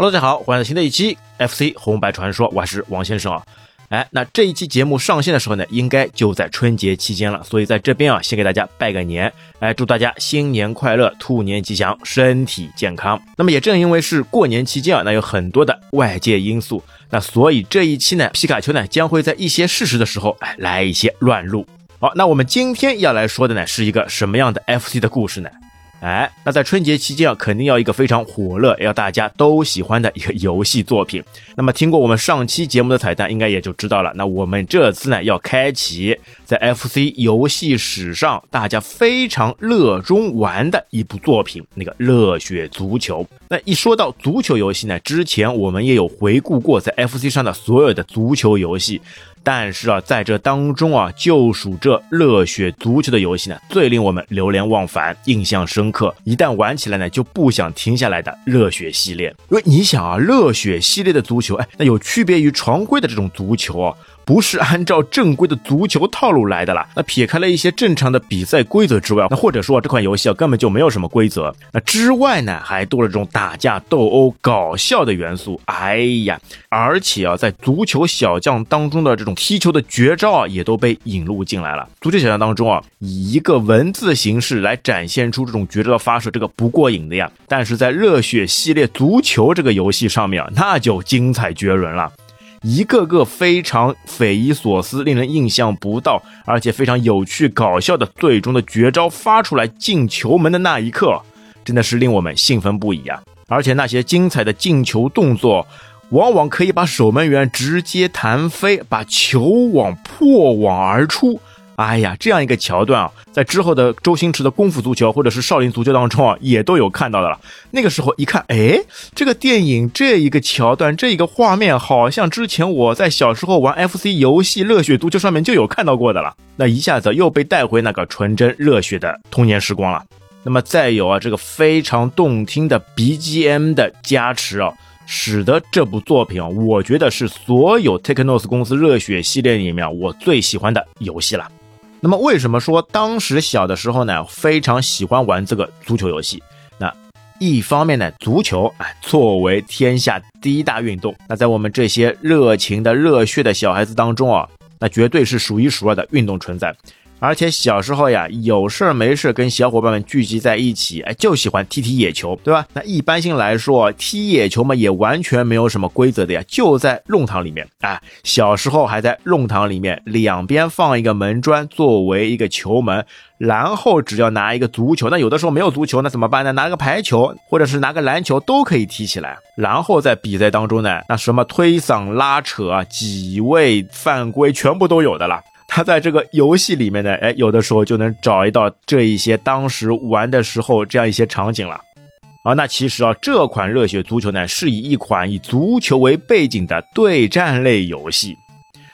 Hello，大家好，欢迎来新的一期 FC 红白传说，我是王先生啊。哎，那这一期节目上线的时候呢，应该就在春节期间了，所以在这边啊，先给大家拜个年，哎，祝大家新年快乐，兔年吉祥，身体健康。那么也正因为是过年期间啊，那有很多的外界因素，那所以这一期呢，皮卡丘呢将会在一些事实的时候，哎，来一些乱入。好，那我们今天要来说的呢，是一个什么样的 FC 的故事呢？哎，那在春节期间啊，肯定要一个非常火热，要大家都喜欢的一个游戏作品。那么听过我们上期节目的彩蛋，应该也就知道了。那我们这次呢，要开启在 FC 游戏史上大家非常热衷玩的一部作品——那个《热血足球》。那一说到足球游戏呢，之前我们也有回顾过在 FC 上的所有的足球游戏。但是啊，在这当中啊，就属这热血足球的游戏呢，最令我们流连忘返、印象深刻。一旦玩起来呢，就不想停下来的热血系列。因为你想啊，热血系列的足球，哎，那有区别于常规的这种足球啊。不是按照正规的足球套路来的啦。那撇开了一些正常的比赛规则之外，那或者说这款游戏啊根本就没有什么规则。那之外呢，还多了这种打架斗殴、搞笑的元素。哎呀，而且啊，在足球小将当中的这种踢球的绝招啊，也都被引入进来了。足球小将当中啊，以一个文字形式来展现出这种绝招的发射，这个不过瘾的呀。但是在热血系列足球这个游戏上面啊，那就精彩绝伦了。一个个非常匪夷所思、令人印象不到，而且非常有趣搞笑的最终的绝招发出来进球门的那一刻，真的是令我们兴奋不已啊！而且那些精彩的进球动作，往往可以把守门员直接弹飞，把球网破网而出。哎呀，这样一个桥段啊，在之后的周星驰的功夫足球或者是少林足球当中啊，也都有看到的了。那个时候一看，哎，这个电影这一个桥段，这一个画面，好像之前我在小时候玩 FC 游戏《热血足球》上面就有看到过的了。那一下子又被带回那个纯真热血的童年时光了。那么再有啊，这个非常动听的 BGM 的加持啊，使得这部作品啊，我觉得是所有 Technos 公司热血系列里面我最喜欢的游戏了。那么为什么说当时小的时候呢，非常喜欢玩这个足球游戏？那一方面呢，足球哎，作为天下第一大运动，那在我们这些热情的热血的小孩子当中啊，那绝对是数一数二的运动存在。而且小时候呀，有事儿没事跟小伙伴们聚集在一起，哎，就喜欢踢踢野球，对吧？那一般性来说，踢野球嘛，也完全没有什么规则的呀，就在弄堂里面，啊，小时候还在弄堂里面，两边放一个门砖作为一个球门，然后只要拿一个足球，那有的时候没有足球，那怎么办呢？拿个排球或者是拿个篮球都可以踢起来。然后在比赛当中呢，那什么推搡、拉扯、挤位、犯规，全部都有的了。他在这个游戏里面呢，哎，有的时候就能找一到这一些当时玩的时候这样一些场景了。啊，那其实啊，这款热血足球呢，是以一款以足球为背景的对战类游戏。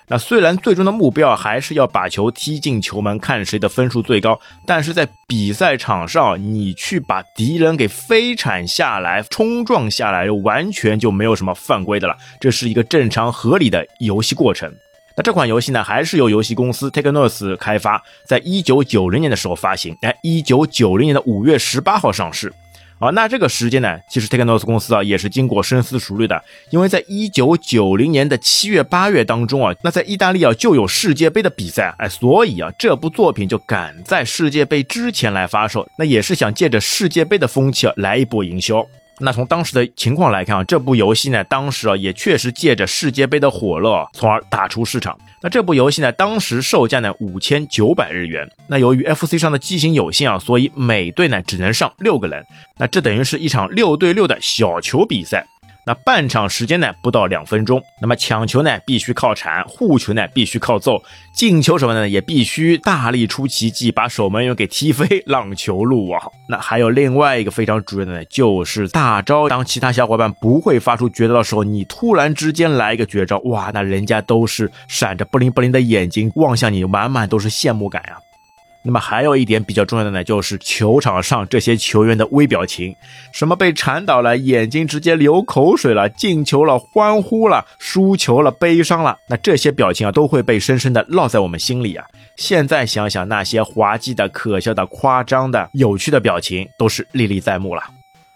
那虽然最终的目标还是要把球踢进球门，看谁的分数最高，但是在比赛场上，你去把敌人给飞铲下来、冲撞下来，完全就没有什么犯规的了。这是一个正常合理的游戏过程。那这款游戏呢，还是由游戏公司 Technos 开发，在一九九零年的时候发行，哎，一九九零年的五月十八号上市。啊，那这个时间呢，其实 Technos 公司啊也是经过深思熟虑的，因为在一九九零年的七月八月当中啊，那在意大利啊就有世界杯的比赛，哎，所以啊这部作品就赶在世界杯之前来发售，那也是想借着世界杯的风气啊来一波营销。那从当时的情况来看啊，这部游戏呢，当时啊也确实借着世界杯的火热，从而打出市场。那这部游戏呢，当时售价呢五千九百日元。那由于 FC 上的机型有限啊，所以每队呢只能上六个人。那这等于是一场六对六的小球比赛。那半场时间呢不到两分钟，那么抢球呢必须靠铲，护球呢必须靠揍，进球什么的呢也必须大力出奇迹，把守门员给踢飞，让球入网。那还有另外一个非常主要的呢，就是大招。当其他小伙伴不会发出绝招的时候，你突然之间来一个绝招，哇，那人家都是闪着不灵不灵的眼睛望向你，满满都是羡慕感呀。那么还有一点比较重要的呢，就是球场上这些球员的微表情，什么被铲倒了，眼睛直接流口水了，进球了，欢呼了，输球了，悲伤了，那这些表情啊，都会被深深的烙在我们心里啊。现在想想那些滑稽的、可笑的、夸张的、有趣的表情，都是历历在目了。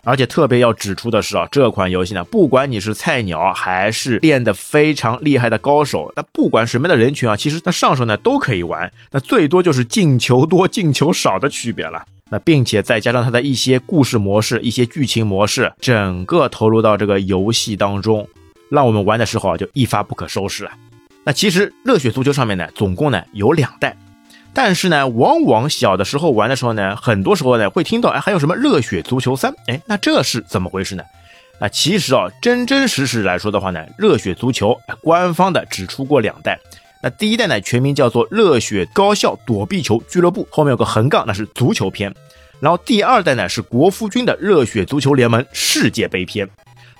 而且特别要指出的是啊，这款游戏呢，不管你是菜鸟还是练得非常厉害的高手，那不管什么样的人群啊，其实那上手呢都可以玩，那最多就是进球多 进球少的区别了。那并且再加上它的一些故事模式、一些剧情模式，整个投入到这个游戏当中，让我们玩的时候啊就一发不可收拾了。那其实热血足球上面呢，总共呢有两代。但是呢，往往小的时候玩的时候呢，很多时候呢会听到，哎，还有什么热血足球三？哎，那这是怎么回事呢？啊，其实啊，真真实实来说的话呢，热血足球官方的只出过两代。那第一代呢，全名叫做热血高校躲避球俱乐部，后面有个横杠，那是足球篇。然后第二代呢是国服军的热血足球联盟世界杯篇。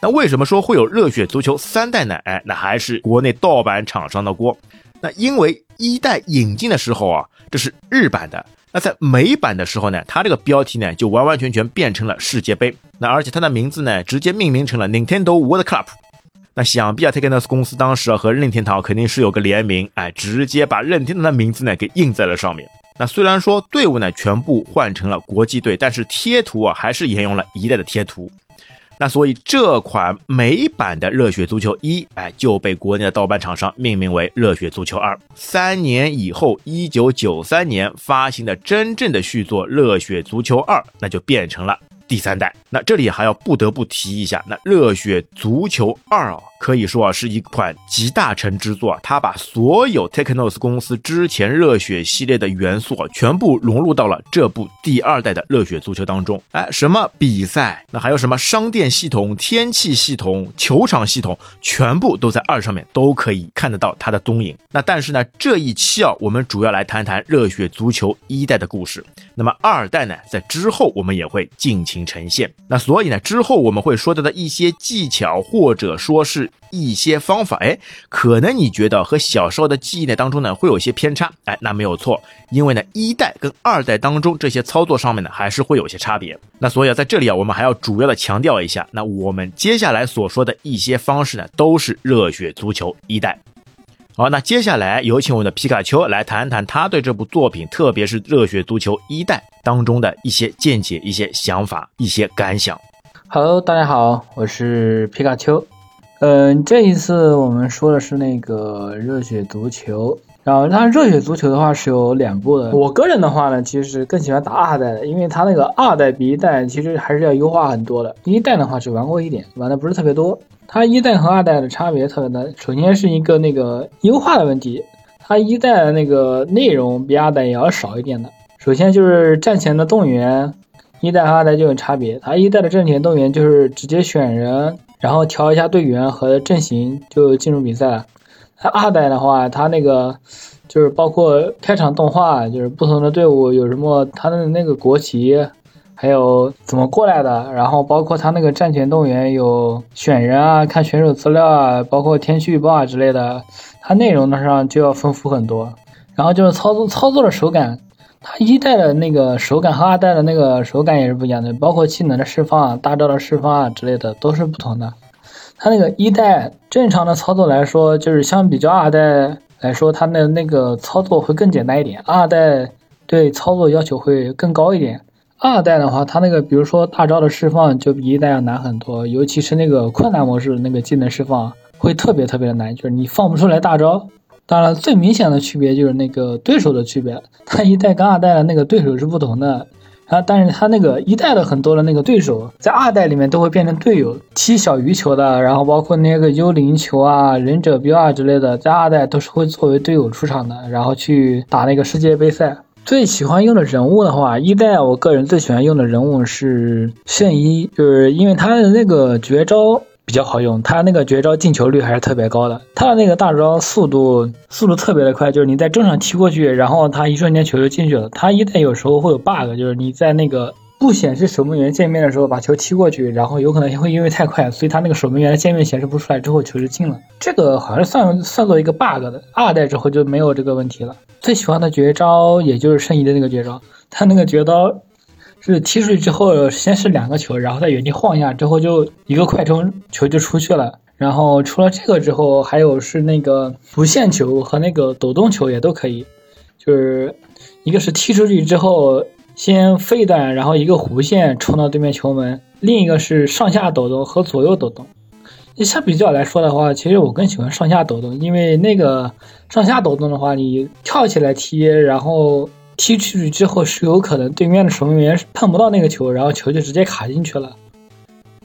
那为什么说会有热血足球三代呢？哎，那还是国内盗版厂商的锅。那因为一代引进的时候啊，这是日版的。那在美版的时候呢，它这个标题呢就完完全全变成了世界杯。那而且它的名字呢直接命名成了 Nintendo World Cup。那想必啊 t e k e n o s 公司当时啊和任天堂肯定是有个联名，哎，直接把任天堂的名字呢给印在了上面。那虽然说队伍呢全部换成了国际队，但是贴图啊还是沿用了一代的贴图。那所以这款美版的《热血足球一》哎就被国内的盗版厂商命名为《热血足球二》。三年以后，一九九三年发行的真正的续作《热血足球二》，那就变成了。第三代，那这里还要不得不提一下，那《热血足球二》啊，可以说啊是一款集大成之作，它把所有 Technos 公司之前热血系列的元素，全部融入到了这部第二代的热血足球当中。哎，什么比赛，那还有什么商店系统、天气系统、球场系统，全部都在二上面都可以看得到它的踪影。那但是呢，这一期啊，我们主要来谈谈热血足球一代的故事。那么二代呢，在之后我们也会尽情。呈现那，所以呢，之后我们会说到的一些技巧，或者说是一些方法，哎，可能你觉得和小时候的记忆呢当中呢会有些偏差，哎，那没有错，因为呢一代跟二代当中这些操作上面呢还是会有些差别。那所以啊，在这里啊，我们还要主要的强调一下，那我们接下来所说的一些方式呢，都是热血足球一代。好，那接下来有请我们的皮卡丘来谈谈他对这部作品，特别是《热血足球一代》当中的一些见解、一些想法、一些感想。Hello，大家好，我是皮卡丘。嗯，这一次我们说的是那个《热血足球》，然后它《热血足球》的话是有两部的。我个人的话呢，其实更喜欢打二代的，因为它那个二代比一代其实还是要优化很多的。一代的话只玩过一点，玩的不是特别多。它一代和二代的差别特别大，首先是一个那个优化的问题，它一代的那个内容比二代也要少一点的。首先就是战前的动员，一代和二代就有差别。它一代的战前动员就是直接选人，然后调一下队员和阵型就进入比赛了。它二代的话，它那个就是包括开场动画，就是不同的队伍有什么，它的那个国旗。还有怎么过来的，然后包括他那个战前动员有选人啊，看选手资料啊，包括天气预报啊之类的，它内容的上就要丰富很多。然后就是操作操作的手感，它一代的那个手感和二代的那个手感也是不一样的，包括技能的释放啊、大招的释放啊之类的都是不同的。它那个一代正常的操作来说，就是相比较二代来说，它的那个操作会更简单一点，二代对操作要求会更高一点。二代的话，它那个比如说大招的释放就比一代要难很多，尤其是那个困难模式那个技能释放会特别特别的难，就是你放不出来大招。当然，最明显的区别就是那个对手的区别，它一代跟二代的那个对手是不同的。啊，但是它那个一代的很多的那个对手，在二代里面都会变成队友，踢小鱼球的，然后包括那个幽灵球啊、忍者镖啊之类的，在二代都是会作为队友出场的，然后去打那个世界杯赛。最喜欢用的人物的话，一代我个人最喜欢用的人物是圣衣，就是因为他的那个绝招比较好用，他那个绝招进球率还是特别高的，他的那个大招速度速度特别的快，就是你在中场踢过去，然后他一瞬间球就进去了。他一代有时候会有 bug，就是你在那个。不显示守门员界面的时候，把球踢过去，然后有可能会因为太快，所以他那个守门员的界面显示不出来，之后球就进了。这个好像算算作一个 bug 的。二代之后就没有这个问题了。最喜欢的绝招也就是圣衣的那个绝招，他那个绝招是踢出去之后，先是两个球，然后在原地晃一下，之后就一个快冲球就出去了。然后除了这个之后，还有是那个弧线球和那个抖动球也都可以，就是一个是踢出去之后。先飞一段，然后一个弧线冲到对面球门，另一个是上下抖动和左右抖动。相比较来说的话，其实我更喜欢上下抖动，因为那个上下抖动的话，你跳起来踢，然后踢出去之后是有可能对面的守门员是碰不到那个球，然后球就直接卡进去了，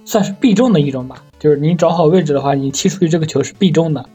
算是必中的一种吧。就是你找好位置的话，你踢出去这个球是必中的。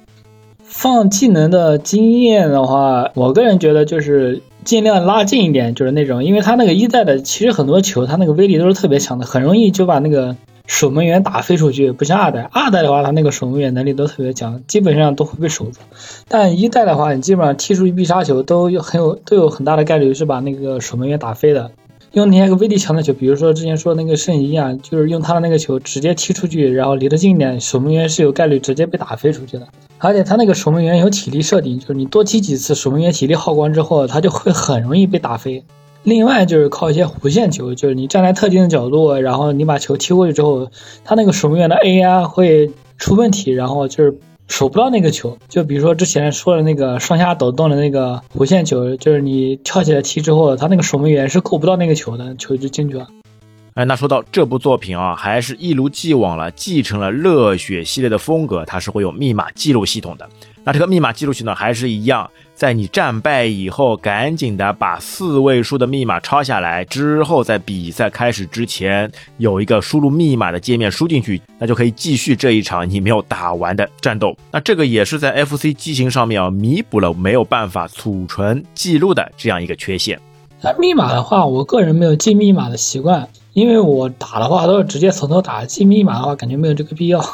放技能的经验的话，我个人觉得就是尽量拉近一点，就是那种，因为他那个一代的其实很多球，他那个威力都是特别强的，很容易就把那个。守门员打飞出去，不像二代。二代的话，他那个守门员能力都特别强，基本上都会被守住。但一代的话，你基本上踢出去必杀球，都有很有都有很大的概率是把那个守门员打飞的。用那些个威力强的球，比如说之前说那个圣衣啊，就是用他的那个球直接踢出去，然后离得近点，守门员是有概率直接被打飞出去的。而且他那个守门员有体力设定，就是你多踢几次，守门员体力耗光之后，他就会很容易被打飞。另外就是靠一些弧线球，就是你站在特定的角度，然后你把球踢过去之后，他那个守门员的 AI 会出问题，然后就是守不到那个球。就比如说之前说的那个上下抖动的那个弧线球，就是你跳起来踢之后，他那个守门员是够不到那个球的，球就进去了。哎，那说到这部作品啊，还是一如既往了，继承了热血系列的风格，它是会有密码记录系统的。那这个密码记录系统，还是一样。在你战败以后，赶紧的把四位数的密码抄下来，之后在比赛开始之前有一个输入密码的界面输进去，那就可以继续这一场你没有打完的战斗。那这个也是在 FC 机型上面啊，弥补了没有办法储存记录的这样一个缺陷。那密码的话，我个人没有记密码的习惯，因为我打的话都是直接从头打，记密码的话感觉没有这个必要。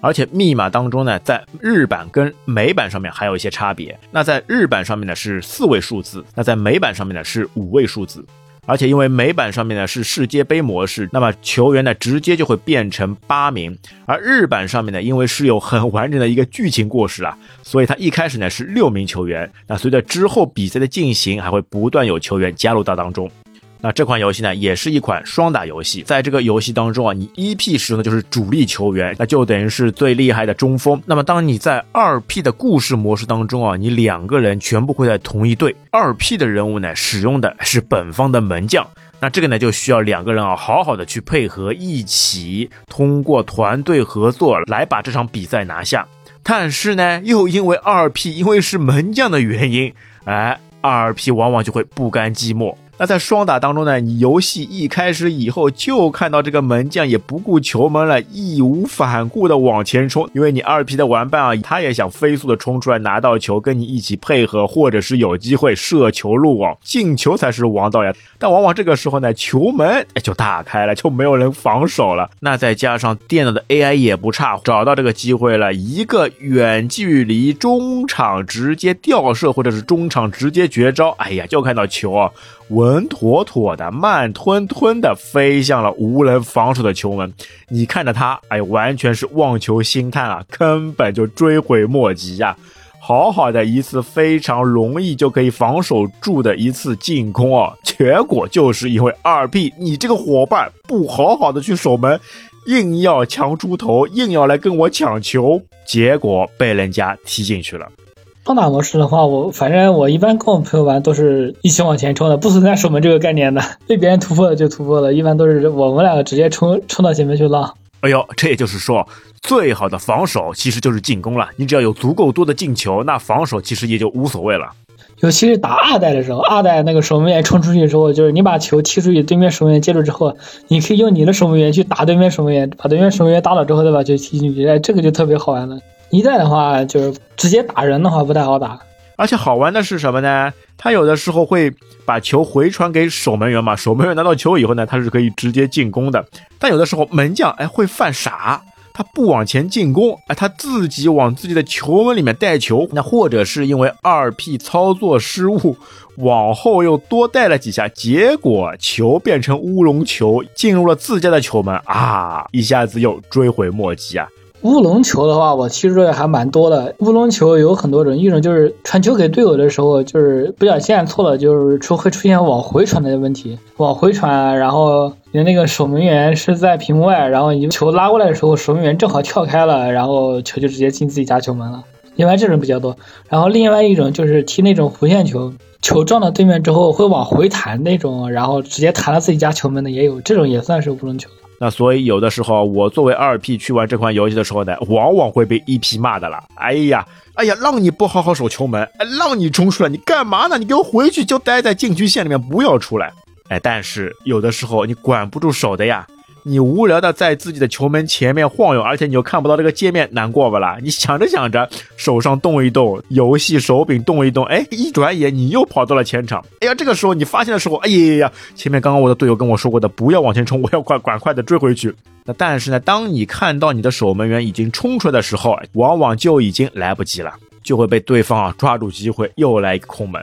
而且密码当中呢，在日版跟美版上面还有一些差别。那在日版上面呢是四位数字，那在美版上面呢是五位数字。而且因为美版上面呢是世界杯模式，那么球员呢直接就会变成八名。而日版上面呢，因为是有很完整的一个剧情故事啊，所以它一开始呢是六名球员。那随着之后比赛的进行，还会不断有球员加入到当中。那这款游戏呢，也是一款双打游戏。在这个游戏当中啊，你一 P 使用的就是主力球员，那就等于是最厉害的中锋。那么当你在二 P 的故事模式当中啊，你两个人全部会在同一队。二 P 的人物呢，使用的是本方的门将。那这个呢，就需要两个人啊，好好的去配合，一起通过团队合作来把这场比赛拿下。但是呢，又因为二 P 因为是门将的原因，哎，二 P 往往就会不甘寂寞。那在双打当中呢，你游戏一开始以后就看到这个门将也不顾球门了，义无反顾的往前冲，因为你二 P 的玩伴啊，他也想飞速的冲出来拿到球，跟你一起配合，或者是有机会射球入网，进球才是王道呀。但往往这个时候呢，球门就打开了，就没有人防守了。那再加上电脑的 AI 也不差，找到这个机会了，一个远距离中场直接吊射，或者是中场直接绝招，哎呀，就看到球啊。稳妥妥的、慢吞吞的飞向了无人防守的球门，你看着他，哎，完全是望球兴叹啊，根本就追悔莫及呀！好好的一次非常容易就可以防守住的一次进攻啊，结果就是因为二 P 你这个伙伴不好好的去守门，硬要强出头，硬要来跟我抢球，结果被人家踢进去了。双打模式的话，我反正我一般跟我朋友玩都是一起往前冲的，不存在守门这个概念的。被别人突破了就突破了，一般都是我们两个直接冲冲到前面去浪。哎呦，这也就是说，最好的防守其实就是进攻了。你只要有足够多的进球，那防守其实也就无所谓了。尤其是打二代的时候，二代那个守门员冲出去之后，就是你把球踢出去，对面守门员接住之后，你可以用你的守门员去打对面守门员，把对面守门员打倒之后再把球踢进去，哎，这个就特别好玩了。一代的话，就是直接打人的话不太好打，而且好玩的是什么呢？他有的时候会把球回传给守门员嘛，守门员拿到球以后呢，他是可以直接进攻的。但有的时候门将哎会犯傻，他不往前进攻，哎他自己往自己的球门里面带球，那或者是因为二 P 操作失误，往后又多带了几下，结果球变成乌龙球进入了自家的球门啊，一下子又追悔莫及啊。乌龙球的话，我踢出来还蛮多的。乌龙球有很多种，一种就是传球给队友的时候，就是不小心按错了，就是出会出现往回传的问题。往回传，然后你的那个守门员是在屏幕外，然后你球拉过来的时候，守门员正好跳开了，然后球就直接进自己家球门了。另外这种比较多。然后另外一种就是踢那种弧线球，球撞到对面之后会往回弹那种，然后直接弹到自己家球门的也有，这种也算是乌龙球。那所以有的时候我作为二 P 去玩这款游戏的时候呢，往往会被一 P 骂的了。哎呀，哎呀，让你不好好守球门，让你冲出来，你干嘛呢？你给我回去就待在禁区线里面，不要出来。哎，但是有的时候你管不住手的呀。你无聊的在自己的球门前面晃悠，而且你又看不到这个界面，难过不啦？你想着想着，手上动一动，游戏手柄动一动，哎，一转眼你又跑到了前场。哎呀，这个时候你发现的时候，哎呀呀呀，前面刚刚我的队友跟我说过的，不要往前冲，我要快赶快的追回去。那但是呢，当你看到你的守门员已经冲出来的时候，往往就已经来不及了，就会被对方啊抓住机会又来一个空门，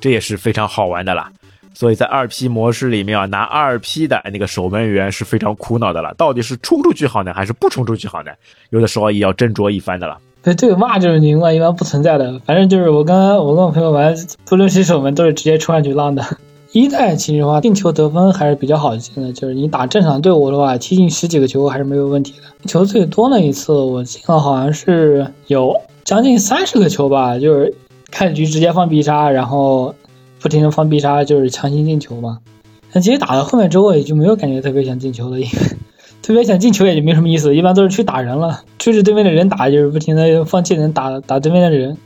这也是非常好玩的啦。所以在二 P 模式里面啊，拿二 P 的那个守门员是非常苦恼的了。到底是冲出去好呢，还是不冲出去好呢？有的时候也要斟酌一番的了。对，这个骂这种情况一般不存在的。反正就是我刚刚我跟我朋友玩，不论是守门都是直接冲上去浪的。一代其实的话，进球得分还是比较好进的。就是你打正常队伍的话，踢进十几个球还是没有问题的。球最多的一次，我记得好像是有将近三十个球吧，就是开局直接放必杀，然后。不停的放必杀就是强行进球嘛，但其实打到后面之后也就没有感觉特别想进球了，因为特别想进球也就没什么意思，一般都是去打人了，追着对面的人打，就是不停的放技能打打对面的人。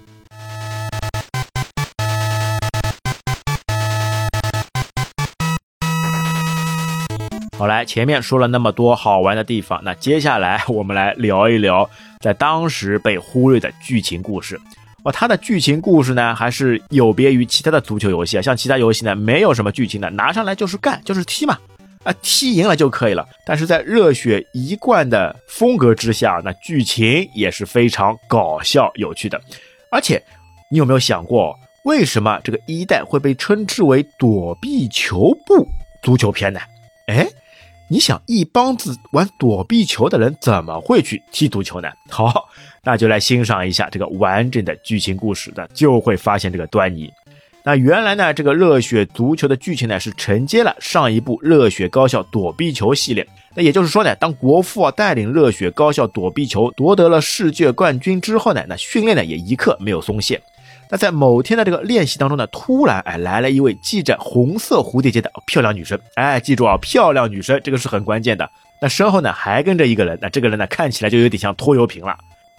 好来，前面说了那么多好玩的地方，那接下来我们来聊一聊在当时被忽略的剧情故事。哦，它的剧情故事呢，还是有别于其他的足球游戏啊。像其他游戏呢，没有什么剧情的，拿上来就是干，就是踢嘛，啊，踢赢了就可以了。但是在热血一贯的风格之下，那剧情也是非常搞笑有趣的。而且，你有没有想过，为什么这个一代会被称之为躲避球部足球片呢？哎。你想一帮子玩躲避球的人怎么会去踢足球呢？好，那就来欣赏一下这个完整的剧情故事，那就会发现这个端倪。那原来呢，这个热血足球的剧情呢是承接了上一部热血高校躲避球系列。那也就是说呢，当国父啊带领热血高校躲避球夺得了世界冠军之后呢，那训练呢也一刻没有松懈。那在某天的这个练习当中呢，突然哎来了一位系着红色蝴蝶结的漂亮女生，哎记住啊，漂亮女生这个是很关键的。那身后呢还跟着一个人，那这个人呢看起来就有点像拖油瓶了。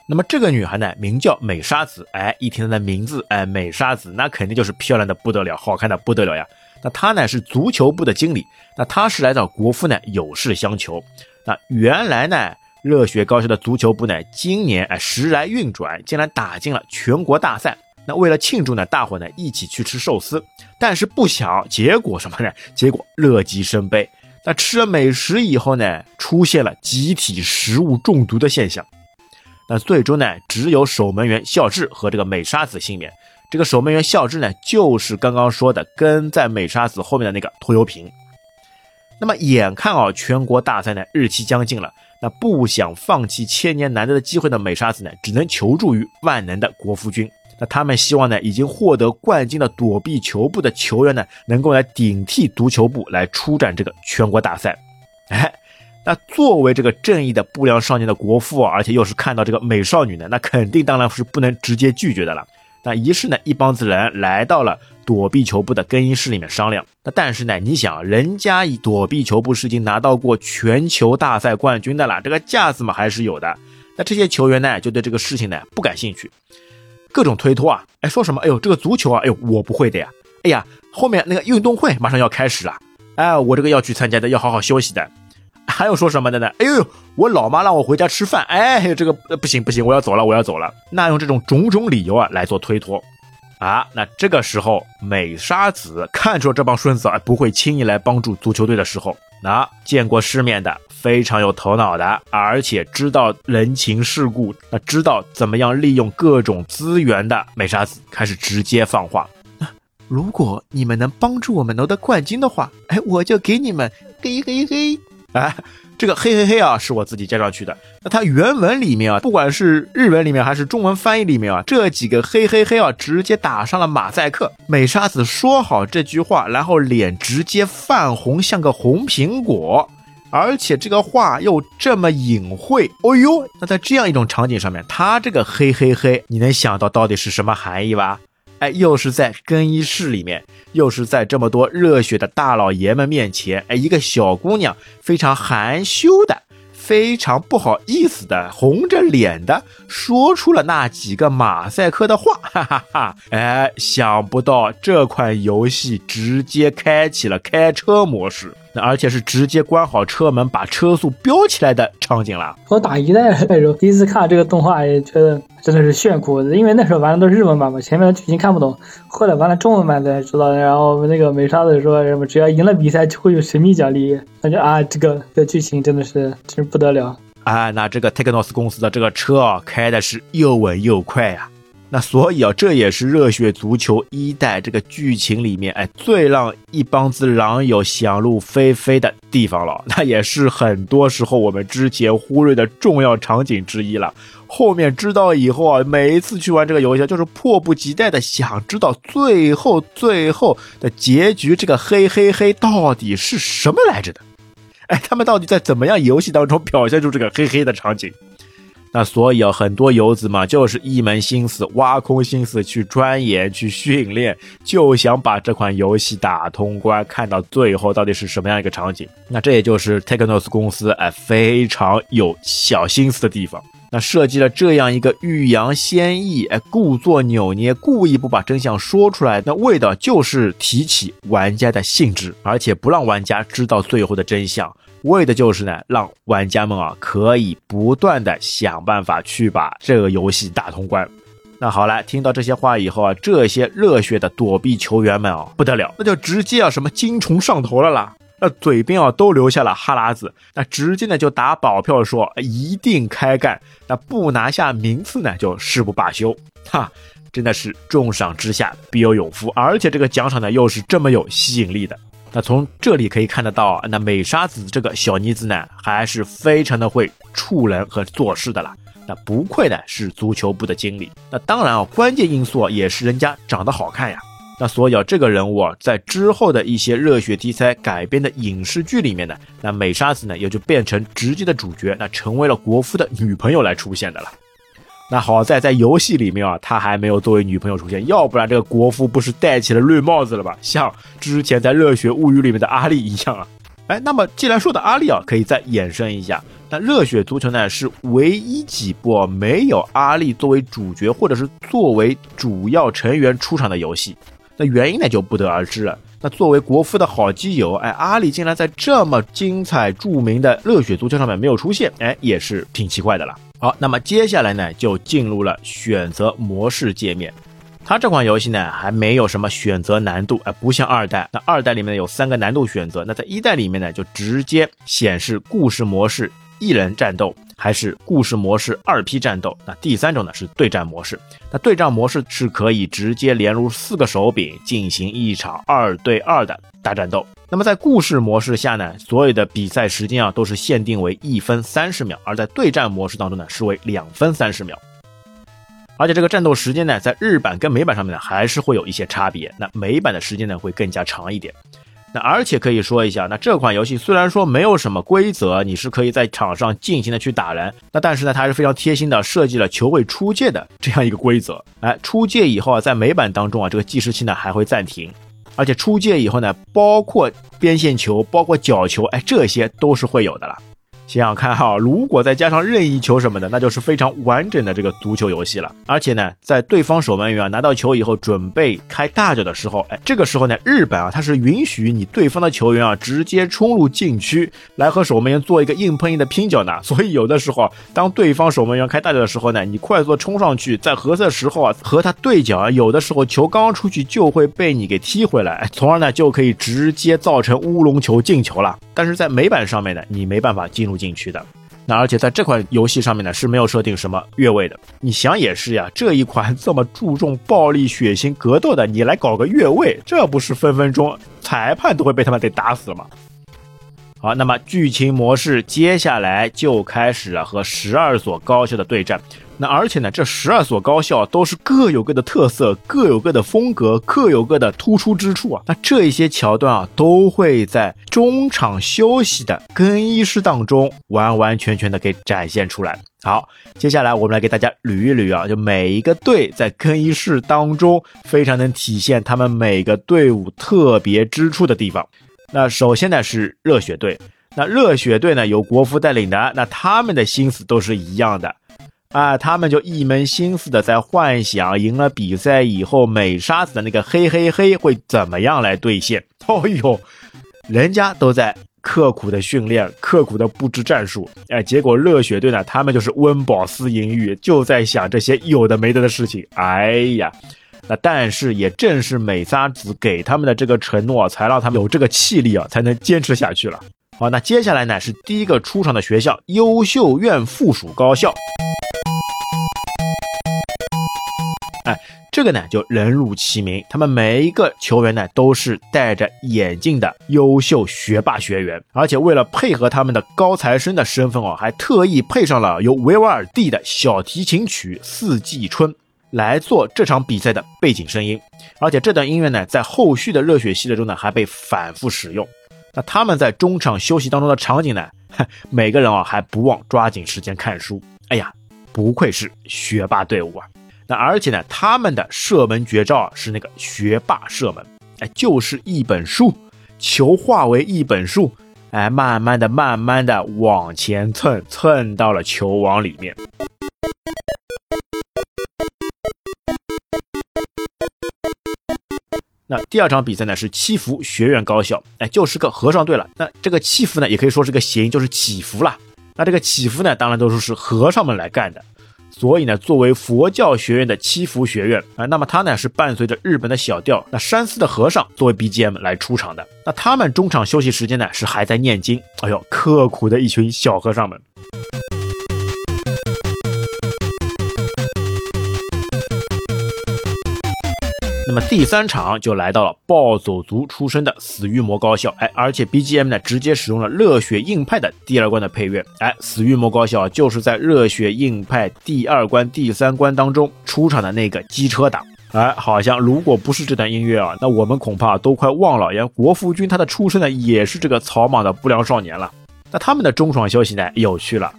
那么这个女孩呢名叫美沙子，哎一听她的名字，哎美沙子那肯定就是漂亮的不得了，好看的不得了呀。那她呢是足球部的经理，那她是来找国父呢有事相求。那原来呢热血高校的足球部呢今年哎时来运转，竟然打进了全国大赛。那为了庆祝呢，大伙呢一起去吃寿司，但是不想结果什么呢？结果乐极生悲。那吃了美食以后呢，出现了集体食物中毒的现象。那最终呢，只有守门员孝志和这个美沙子幸免。这个守门员孝志呢，就是刚刚说的跟在美沙子后面的那个拖油瓶。那么眼看啊，全国大赛呢日期将近了，那不想放弃千年难得的机会的美沙子呢，只能求助于万能的国服君。那他们希望呢，已经获得冠军的躲避球部的球员呢，能够来顶替足球部来出战这个全国大赛。哎，那作为这个正义的不良少年的国父，而且又是看到这个美少女呢，那肯定当然是不能直接拒绝的了。那于是呢，一帮子人来到了躲避球部的更衣室里面商量。那但是呢，你想，人家以躲避球部是已经拿到过全球大赛冠军的了，这个架子嘛还是有的。那这些球员呢，就对这个事情呢不感兴趣。各种推脱啊，哎，说什么？哎呦，这个足球啊，哎呦，我不会的呀。哎呀，后面那个运动会马上要开始了，哎，我这个要去参加的，要好好休息的。还有说什么的呢？哎呦，我老妈让我回家吃饭，哎，这个不行不行，我要走了，我要走了。那用这种种种理由啊来做推脱啊。那这个时候，美沙子看出这帮孙子啊不会轻易来帮助足球队的时候，那见过世面的。非常有头脑的，而且知道人情世故，那知道怎么样利用各种资源的美沙子开始直接放话：如果你们能帮助我们夺得冠军的话，哎，我就给你们嘿嘿嘿！哎，这个嘿嘿嘿啊，是我自己加上去的。那它原文里面啊，不管是日文里面还是中文翻译里面啊，这几个嘿嘿嘿啊，直接打上了马赛克。美沙子说好这句话，然后脸直接泛红，像个红苹果。而且这个话又这么隐晦，哦呦，那在这样一种场景上面，他这个嘿嘿嘿，你能想到到底是什么含义吧？哎，又是在更衣室里面，又是在这么多热血的大老爷们面前，哎，一个小姑娘非常含羞的。非常不好意思的，红着脸的说出了那几个马赛克的话，哈哈哈！哎，想不到这款游戏直接开启了开车模式。而且是直接关好车门，把车速飙起来的场景了。我打一代的时候，第一次看这个动画，也觉得真的是炫酷。因为那时候玩的都是日文版嘛，前面的剧情看不懂。后来玩了中文版才知道。然后那个美沙子说什么，只要赢了比赛就会有神秘奖励。感觉啊，这个这剧情真的是真不得了。啊，那这个 Technos 公司的这个车啊，开的是又稳又快呀。那所以啊，这也是热血足球一代这个剧情里面，哎，最让一帮子狼友想入非非的地方了。那也是很多时候我们之前忽略的重要场景之一了。后面知道以后啊，每一次去玩这个游戏，就是迫不及待的想知道最后最后的结局，这个嘿嘿嘿到底是什么来着的？哎，他们到底在怎么样游戏当中表现出这个嘿嘿的场景？那所以啊，很多游子嘛，就是一门心思挖空心思去钻研、去训练，就想把这款游戏打通关，看到最后到底是什么样一个场景。那这也就是 Technos 公司哎非常有小心思的地方。那设计了这样一个欲扬先抑，哎，故作扭捏，故意不把真相说出来，那为的就是提起玩家的兴致，而且不让玩家知道最后的真相。为的就是呢，让玩家们啊可以不断的想办法去把这个游戏打通关。那好了，听到这些话以后啊，这些热血的躲避球员们啊不得了，那就直接啊什么精虫上头了啦，那嘴边啊都留下了哈喇子，那直接呢就打保票说一定开干，那不拿下名次呢就誓不罢休。哈，真的是重赏之下必有勇夫，而且这个奖赏呢又是这么有吸引力的。那从这里可以看得到，那美沙子这个小妮子呢，还是非常的会处人和做事的啦。那不愧呢是足球部的经理。那当然啊，关键因素也是人家长得好看呀。那所以啊，这个人物啊，在之后的一些热血题材改编的影视剧里面呢，那美沙子呢也就变成直接的主角，那成为了国夫的女朋友来出现的了。那好在在游戏里面啊，他还没有作为女朋友出现，要不然这个国服不是戴起了绿帽子了吧？像之前在《热血物语》里面的阿丽一样啊。哎，那么既然说到阿丽啊，可以再衍生一下，那《热血足球》呢是唯一几部没有阿丽作为主角或者是作为主要成员出场的游戏。那原因呢就不得而知了。那作为国服的好基友，哎，阿丽竟然在这么精彩著名的《热血足球》上面没有出现，哎，也是挺奇怪的了。好，那么接下来呢，就进入了选择模式界面。它这款游戏呢，还没有什么选择难度，哎，不像二代。那二代里面有三个难度选择，那在一代里面呢，就直接显示故事模式一人战斗，还是故事模式二 P 战斗。那第三种呢是对战模式。那对战模式是可以直接连入四个手柄进行一场二对二的大战斗。那么在故事模式下呢，所有的比赛时间啊都是限定为一分三十秒，而在对战模式当中呢是为两分三十秒。而且这个战斗时间呢，在日版跟美版上面呢还是会有一些差别。那美版的时间呢会更加长一点。那而且可以说一下，那这款游戏虽然说没有什么规则，你是可以在场上尽情的去打人，那但是呢，它还是非常贴心的设计了球会出界的这样一个规则。哎，出界以后啊，在美版当中啊，这个计时器呢还会暂停。而且出界以后呢，包括边线球，包括角球，哎，这些都是会有的了。想想看哈，如果再加上任意球什么的，那就是非常完整的这个足球游戏了。而且呢，在对方守门员啊拿到球以后准备开大脚的时候，哎，这个时候呢，日本啊它是允许你对方的球员啊直接冲入禁区来和守门员做一个硬碰硬的拼脚呢。所以有的时候，当对方守门员开大脚的时候呢，你快速冲上去，在合适的时候啊和他对脚啊，有的时候球刚刚出去就会被你给踢回来，从而呢就可以直接造成乌龙球进球了。但是在美版上面呢，你没办法进入。进去的，那而且在这款游戏上面呢是没有设定什么越位的。你想也是呀，这一款这么注重暴力、血腥、格斗的，你来搞个越位，这不是分分钟裁判都会被他们给打死吗？好，那么剧情模式接下来就开始了和十二所高校的对战。那而且呢，这十二所高校都是各有各的特色，各有各的风格，各有各的突出之处啊。那这一些桥段啊，都会在中场休息的更衣室当中完完全全的给展现出来。好，接下来我们来给大家捋一捋啊，就每一个队在更衣室当中非常能体现他们每个队伍特别之处的地方。那首先呢是热血队，那热血队呢由国服带领的，那他们的心思都是一样的。啊，他们就一门心思的在幻想赢了比赛以后美沙子的那个嘿嘿嘿会怎么样来兑现。哦 呦，人家都在刻苦的训练，刻苦的布置战术。哎，结果热血队呢，他们就是温饱思淫欲，就在想这些有的没的的事情。哎呀，那但是也正是美沙子给他们的这个承诺，才让他们有这个气力啊，才能坚持下去了。好，那接下来呢是第一个出场的学校——优秀院附属高校。哎，这个呢就人如其名，他们每一个球员呢都是戴着眼镜的优秀学霸学员，而且为了配合他们的高材生的身份哦，还特意配上了由维瓦尔第的小提琴曲《四季春》来做这场比赛的背景声音，而且这段音乐呢在后续的热血系列中呢还被反复使用。那他们在中场休息当中的场景呢，每个人啊还不忘抓紧时间看书。哎呀，不愧是学霸队伍啊！那而且呢，他们的射门绝招啊是那个学霸射门，哎，就是一本书，球化为一本书，哎，慢慢的、慢慢的往前蹭，蹭到了球网里面。那第二场比赛呢是七福学院高校，哎，就是个和尚队了。那这个七福呢，也可以说是个谐音，就是祈福了。那这个祈福呢，当然都是是和尚们来干的。所以呢，作为佛教学院的七福学院啊，那么它呢是伴随着日本的小调，那山寺的和尚作为 BGM 来出场的。那他们中场休息时间呢是还在念经，哎呦，刻苦的一群小和尚们。么第三场就来到了暴走族出身的死域魔高校，哎，而且 BGM 呢直接使用了热血硬派的第二关的配乐，哎，死域魔高校就是在热血硬派第二关、第三关当中出场的那个机车党，哎，好像如果不是这段音乐啊，那我们恐怕都快忘了，原国服君他的出身呢也是这个草莽的不良少年了。那他们的中场消息呢有趣了，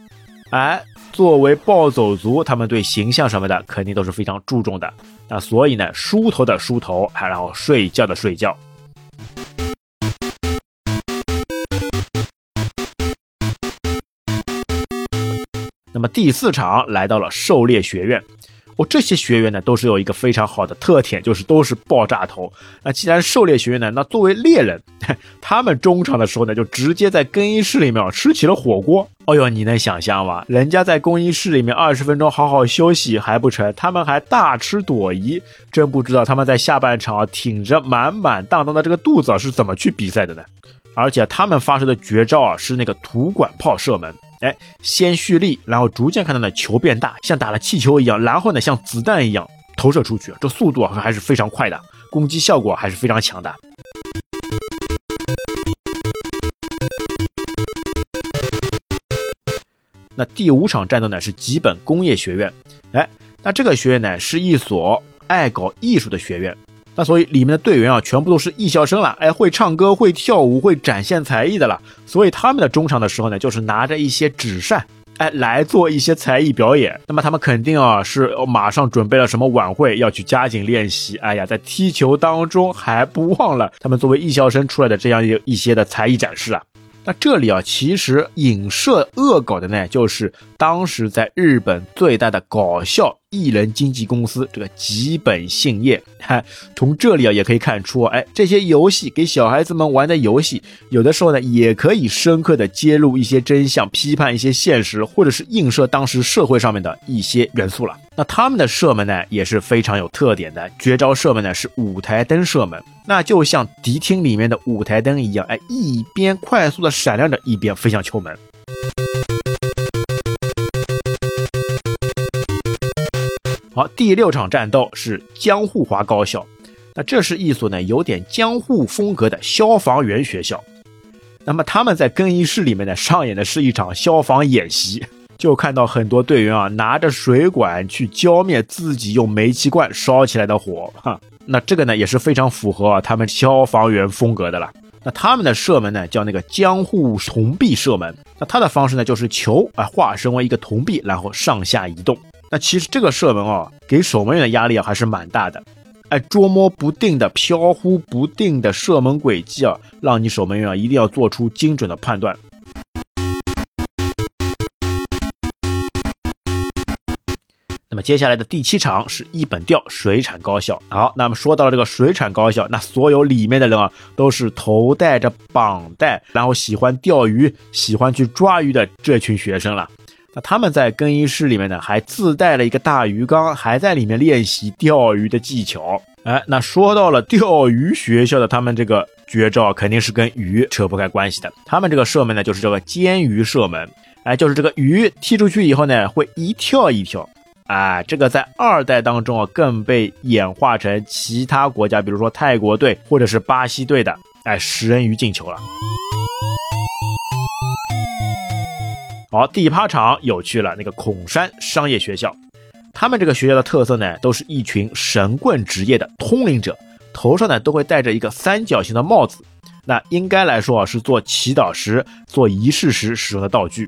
哎。作为暴走族，他们对形象什么的肯定都是非常注重的。那所以呢，梳头的梳头，还然后睡觉的睡觉。那么第四场来到了狩猎学院。哦，这些学员呢，都是有一个非常好的特点，就是都是爆炸头。那既然狩猎学院呢，那作为猎人，他们中场的时候呢，就直接在更衣室里面吃起了火锅。哦哟，你能想象吗？人家在更衣室里面二十分钟好好休息还不成，他们还大吃朵颐。真不知道他们在下半场啊挺着满满当当的这个肚子是怎么去比赛的呢？而且他们发射的绝招啊，是那个土管炮射门。哎，先蓄力，然后逐渐看到呢球变大，像打了气球一样，然后呢像子弹一样投射出去，这速度还是非常快的，攻击效果还是非常强的。那第五场战斗呢是吉本工业学院，哎，那这个学院呢是一所爱搞艺术的学院。那所以里面的队员啊，全部都是艺校生了，哎，会唱歌、会跳舞、会展现才艺的了。所以他们的中场的时候呢，就是拿着一些纸扇，哎，来做一些才艺表演。那么他们肯定啊，是马上准备了什么晚会要去加紧练习。哎呀，在踢球当中还不忘了他们作为艺校生出来的这样一一些的才艺展示啊。那这里啊，其实影射恶搞的呢，就是当时在日本最大的搞笑艺人经纪公司这个吉本兴业。哈，从这里啊，也可以看出，哎，这些游戏给小孩子们玩的游戏，有的时候呢，也可以深刻的揭露一些真相，批判一些现实，或者是映射当时社会上面的一些元素了。那他们的射门呢，也是非常有特点的，绝招射门呢是舞台灯射门。那就像迪厅里面的舞台灯一样，哎，一边快速的闪亮着，一边飞向球门。好，第六场战斗是江户华高校，那这是一所呢有点江户风格的消防员学校。那么他们在更衣室里面呢，上演的是一场消防演习，就看到很多队员啊拿着水管去浇灭自己用煤气罐烧起来的火，哈，那这个呢也是非常符合啊他们消防员风格的了。那他们的射门呢叫那个江户铜币射门，那他的方式呢就是球啊化身为一个铜币，然后上下移动。那其实这个射门啊，给守门员的压力啊还是蛮大的。哎，捉摸不定的、飘忽不定的射门轨迹啊，让你守门员啊一定要做出精准的判断。那么接下来的第七场是一本钓水产高校。好，那么说到了这个水产高校，那所有里面的人啊，都是头戴着绑带，然后喜欢钓鱼、喜欢去抓鱼的这群学生了。那他们在更衣室里面呢，还自带了一个大鱼缸，还在里面练习钓鱼的技巧。哎，那说到了钓鱼学校的他们这个绝招，肯定是跟鱼扯不开关系的。他们这个射门呢，就是这个尖鱼射门。哎，就是这个鱼踢出去以后呢，会一跳一跳。哎，这个在二代当中啊，更被演化成其他国家，比如说泰国队或者是巴西队的哎食人鱼进球了。好，第八场有趣了，那个孔山商业学校，他们这个学校的特色呢，都是一群神棍职业的通灵者，头上呢都会戴着一个三角形的帽子，那应该来说啊是做祈祷时、做仪式时使用的道具。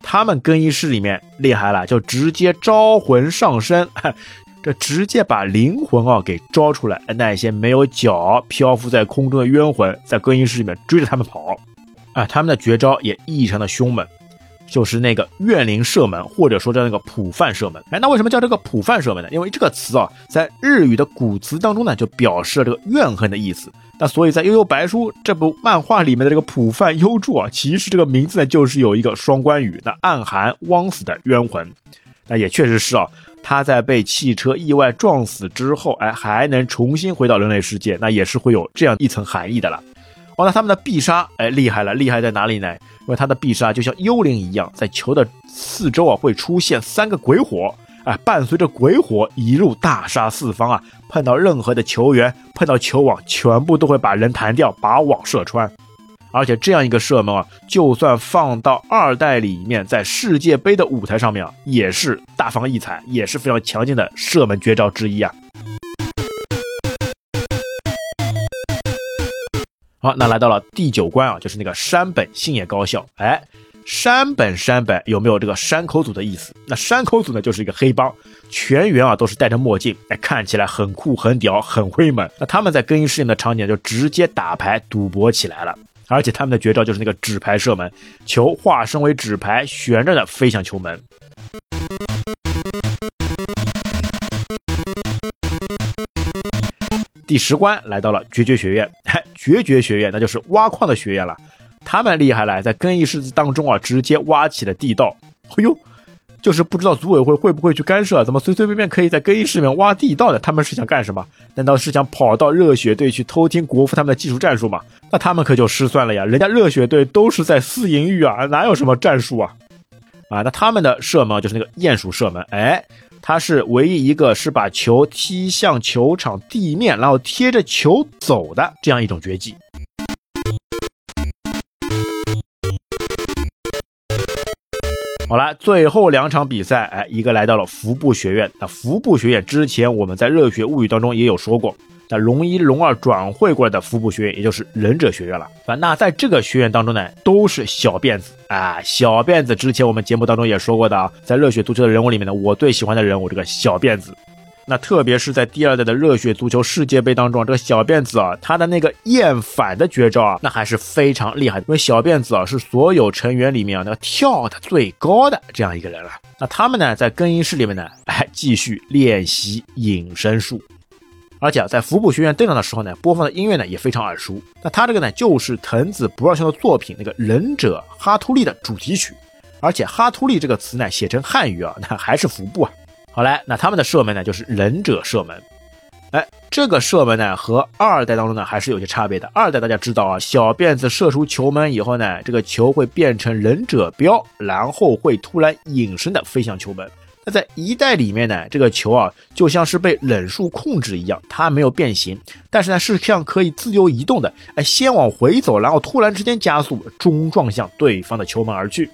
他们更衣室里面厉害了，就直接招魂上身，这直接把灵魂啊给招出来，那些没有脚漂浮在空中的冤魂，在更衣室里面追着他们跑，啊，他们的绝招也异常的凶猛。就是那个怨灵射门，或者说叫那个普范射门。哎，那为什么叫这个普范射门呢？因为这个词啊，在日语的古词当中呢，就表示了这个怨恨的意思。那所以在《悠悠白书》这部漫画里面的这个普范幽助啊，其实这个名字呢，就是有一个双关语，那暗含枉死的冤魂。那也确实是啊，他在被汽车意外撞死之后，哎，还能重新回到人类世界，那也是会有这样一层含义的了。哦，那他们的必杀，哎，厉害了，厉害在哪里呢？因为他的必杀就像幽灵一样，在球的四周啊会出现三个鬼火，哎，伴随着鬼火一路大杀四方啊！碰到任何的球员，碰到球网，全部都会把人弹掉，把网射穿。而且这样一个射门啊，就算放到二代里面，在世界杯的舞台上面啊，也是大放异彩，也是非常强劲的射门绝招之一啊。好，那来到了第九关啊，就是那个山本信也高校。哎，山本山本有没有这个山口组的意思？那山口组呢，就是一个黑帮，全员啊都是戴着墨镜，哎，看起来很酷、很屌、很威猛。那他们在更衣室里的场景就直接打牌赌博起来了，而且他们的绝招就是那个纸牌射门，球化身为纸牌悬着的飞向球门。第十关来到了绝绝学院，绝绝学院那就是挖矿的学院了。他们厉害了，在更衣室当中啊，直接挖起了地道。哎呦，就是不知道组委会会不会去干涉，怎么随随便便可以在更衣室里面挖地道的？他们是想干什么？难道是想跑到热血队去偷听国服他们的技术战术吗？那他们可就失算了呀！人家热血队都是在私营域啊，哪有什么战术啊？啊，那他们的射门就是那个鼹鼠射门，哎。他是唯一一个是把球踢向球场地面，然后贴着球走的这样一种绝技。好了，最后两场比赛，哎，一个来到了服部学院。那服部学院之前我们在热血物语当中也有说过。那龙一、龙二转会过来的服部学院，也就是忍者学院了。啊，那在这个学院当中呢，都是小辫子啊。小辫子之前我们节目当中也说过的啊，在热血足球的人物里面呢，我最喜欢的人物这个小辫子。那特别是在第二代的热血足球世界杯当中，这个小辫子啊，他的那个厌反的绝招啊，那还是非常厉害的。因为小辫子啊，是所有成员里面啊，那个跳的最高的这样一个人了。那他们呢，在更衣室里面呢，哎，继续练习隐身术。而且啊，在服部学院登场的时候呢，播放的音乐呢也非常耳熟。那他这个呢，就是藤子不二雄的作品那个《忍者哈图利》的主题曲。而且“哈图利”这个词呢，写成汉语啊，那还是服部啊。好来，那他们的射门呢，就是忍者射门。哎，这个射门呢，和二代当中呢还是有些差别的。二代大家知道啊，小辫子射出球门以后呢，这个球会变成忍者镖，然后会突然隐身的飞向球门。在一代里面呢，这个球啊就像是被忍术控制一样，它没有变形，但是呢是像可以自由移动的，哎，先往回走，然后突然之间加速，冲撞向对方的球门而去。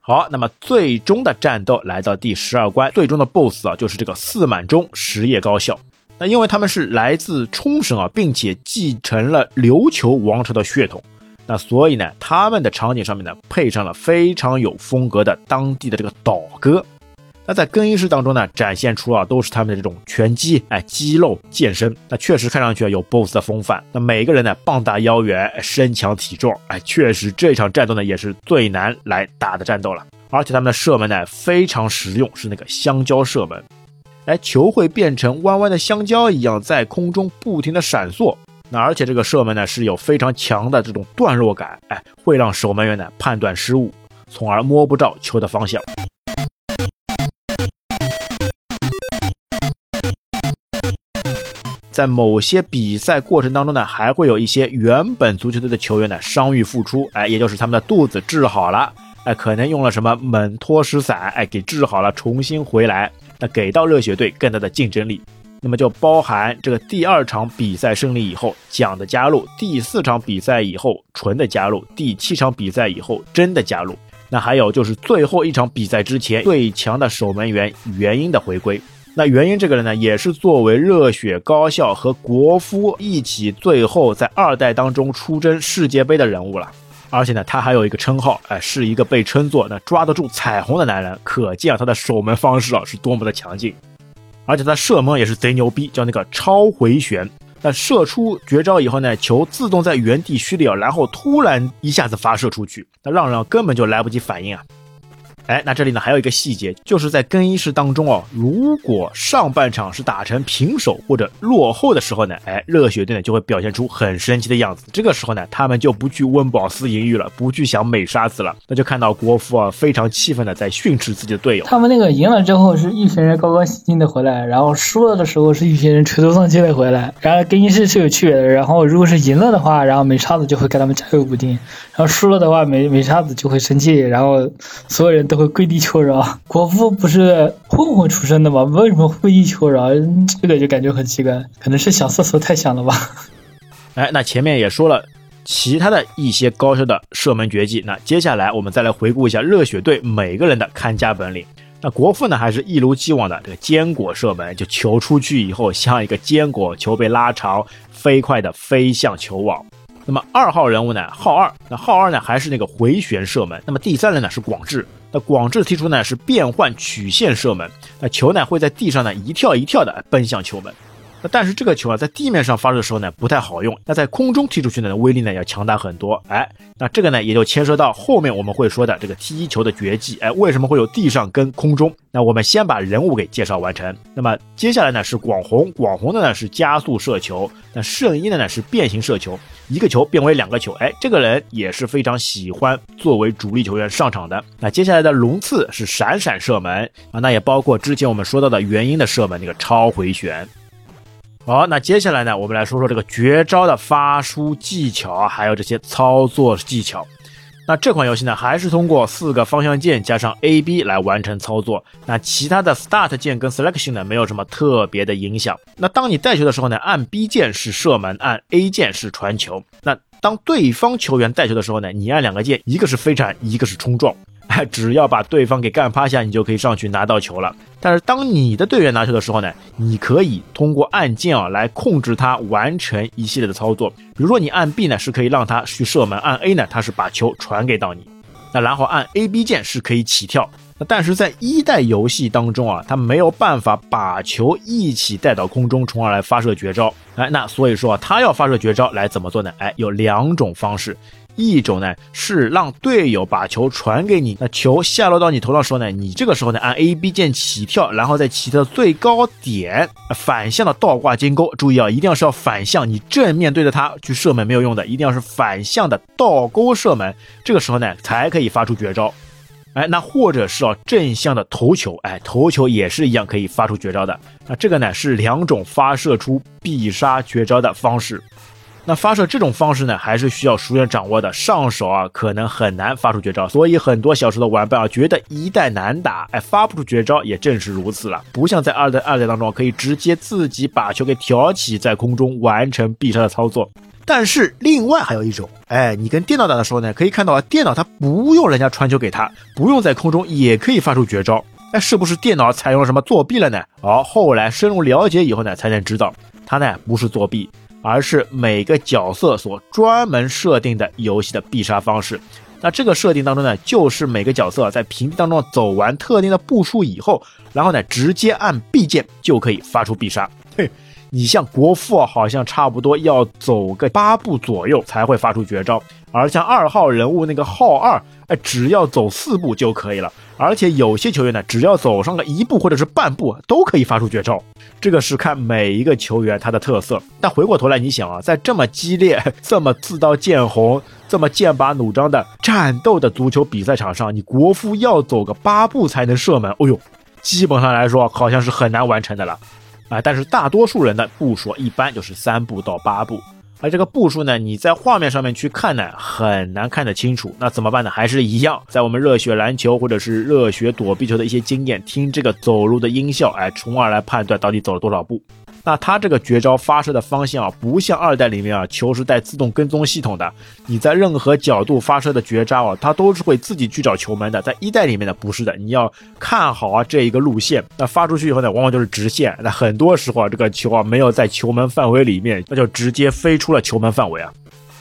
好，那么最终的战斗来到第十二关，最终的 BOSS 啊就是这个四满中实业高校。那因为他们是来自冲绳啊，并且继承了琉球王朝的血统，那所以呢，他们的场景上面呢配上了非常有风格的当地的这个岛歌。那在更衣室当中呢，展现出啊都是他们的这种拳击，哎，肌肉健身，那确实看上去啊有 BOSS 的风范。那每个人呢，膀大腰圆，身强体壮，哎，确实这场战斗呢也是最难来打的战斗了。而且他们的射门呢非常实用，是那个香蕉射门，哎，球会变成弯弯的香蕉一样在空中不停的闪烁。而且这个射门呢是有非常强的这种段落感，哎，会让守门员呢判断失误，从而摸不着球的方向。在某些比赛过程当中呢，还会有一些原本足球队的球员呢伤愈复出，哎，也就是他们的肚子治好了，哎，可能用了什么猛脱石散，哎，给治好了，重新回来，那给到热血队更大的竞争力。那么就包含这个第二场比赛胜利以后奖的加入，第四场比赛以后纯的加入，第七场比赛以后真的加入，那还有就是最后一场比赛之前最强的守门员原因的回归。那原因这个人呢，也是作为热血高校和国夫一起，最后在二代当中出征世界杯的人物了。而且呢，他还有一个称号，哎，是一个被称作那抓得住彩虹的男人。可见啊，他的守门方式啊是多么的强劲。而且他射门也是贼牛逼，叫那个超回旋。那射出绝招以后呢，球自动在原地蓄力，然后突然一下子发射出去，那让让根本就来不及反应啊。哎，那这里呢还有一个细节，就是在更衣室当中哦，如果上半场是打成平手或者落后的时候呢，哎，热血队呢就会表现出很生气的样子。这个时候呢，他们就不去温饱思淫欲了，不去想美沙子了，那就看到国服啊非常气愤的在训斥自己的队友。他们那个赢了之后是一群人高高兴兴的回来，然后输了的时候是一群人垂头丧气的回来。然后更衣室是有区别的，然后如果是赢了的话，然后美沙子就会给他们加油鼓劲，然后输了的话，美美沙子就会生气，然后所有人都。会跪地求饶，国父不是混混出身的吗？为什么跪地求饶？这个就感觉很奇怪，可能是想厕所太响了吧。哎，那前面也说了其他的一些高效的射门绝技，那接下来我们再来回顾一下热血队每个人的看家本领。那国父呢，还是一如既往的这个坚果射门，就球出去以后像一个坚果，球被拉长，飞快的飞向球网。那么二号人物呢，浩二，那浩二呢还是那个回旋射门。那么第三人呢是广志。那广志提出呢是变换曲线射门，那球呢会在地上呢一跳一跳的奔向球门。但是这个球啊在地面上发射的时候呢不太好用，那在空中踢出去呢威力呢要强大很多。哎，那这个呢也就牵涉到后面我们会说的这个踢球的绝技。哎，为什么会有地上跟空中？那我们先把人物给介绍完成。那么接下来呢是广红，广红的呢是加速射球，那圣一的呢是变形射球。一个球变为两个球，哎，这个人也是非常喜欢作为主力球员上场的。那接下来的龙刺是闪闪射门啊，那也包括之前我们说到的原因的射门那个超回旋。好，那接下来呢，我们来说说这个绝招的发出技巧，还有这些操作技巧。那这款游戏呢，还是通过四个方向键加上 A B 来完成操作。那其他的 Start 键跟 Selection 呢，没有什么特别的影响。那当你带球的时候呢，按 B 键是射门，按 A 键是传球。那当对方球员带球的时候呢，你按两个键，一个是飞铲，一个是冲撞。哎，只要把对方给干趴下，你就可以上去拿到球了。但是当你的队员拿球的时候呢，你可以通过按键啊来控制他完成一系列的操作。比如说你按 B 呢是可以让他去射门，按 A 呢他是把球传给到你。那然后按 A B 键是可以起跳。那但是在一代游戏当中啊，他没有办法把球一起带到空中，从而来发射绝招。哎，那所以说啊，他要发射绝招来怎么做呢？哎，有两种方式。一种呢是让队友把球传给你，那球下落到你头上时候呢，你这个时候呢按 A B 键起跳，然后在起跳最高点反向的倒挂金钩。注意啊，一定要是要反向，你正面对着它去射门没有用的，一定要是反向的倒钩射门。这个时候呢才可以发出绝招。哎，那或者是啊正向的投球，哎投球也是一样可以发出绝招的。那这个呢是两种发射出必杀绝招的方式。那发射这种方式呢，还是需要熟练掌握的，上手啊可能很难发出绝招，所以很多小时的玩伴啊觉得一代难打，哎，发不出绝招也正是如此了。不像在二代、二代当中可以直接自己把球给挑起，在空中完成必杀的操作。但是另外还有一种，哎，你跟电脑打的时候呢，可以看到啊，电脑它不用人家传球给他，不用在空中也可以发出绝招。哎，是不是电脑采用了什么作弊了呢？哦，后来深入了解以后呢，才能知道，它呢不是作弊，而是每个角色所专门设定的游戏的必杀方式。那这个设定当中呢，就是每个角色在屏幕当中走完特定的步数以后，然后呢直接按 B 键就可以发出必杀。嘿。你像国父好像差不多要走个八步左右才会发出绝招，而像二号人物那个号二，哎，只要走四步就可以了。而且有些球员呢，只要走上了一步或者是半步，都可以发出绝招。这个是看每一个球员他的特色。但回过头来，你想啊，在这么激烈、这么刺刀见红、这么剑拔弩张的战斗的足球比赛场上，你国父要走个八步才能射门，哦呦，基本上来说好像是很难完成的了。啊，但是大多数人的步数一般就是三步到八步，而这个步数呢，你在画面上面去看呢，很难看得清楚。那怎么办呢？还是一样，在我们热血篮球或者是热血躲避球的一些经验，听这个走路的音效，哎，从而来判断到底走了多少步。那它这个绝招发射的方向啊，不像二代里面啊，球是带自动跟踪系统的，你在任何角度发射的绝招啊，它都是会自己去找球门的。在一代里面呢，不是的，你要看好啊这一个路线。那发出去以后呢，往往就是直线。那很多时候啊，这个球啊没有在球门范围里面，那就直接飞出了球门范围啊。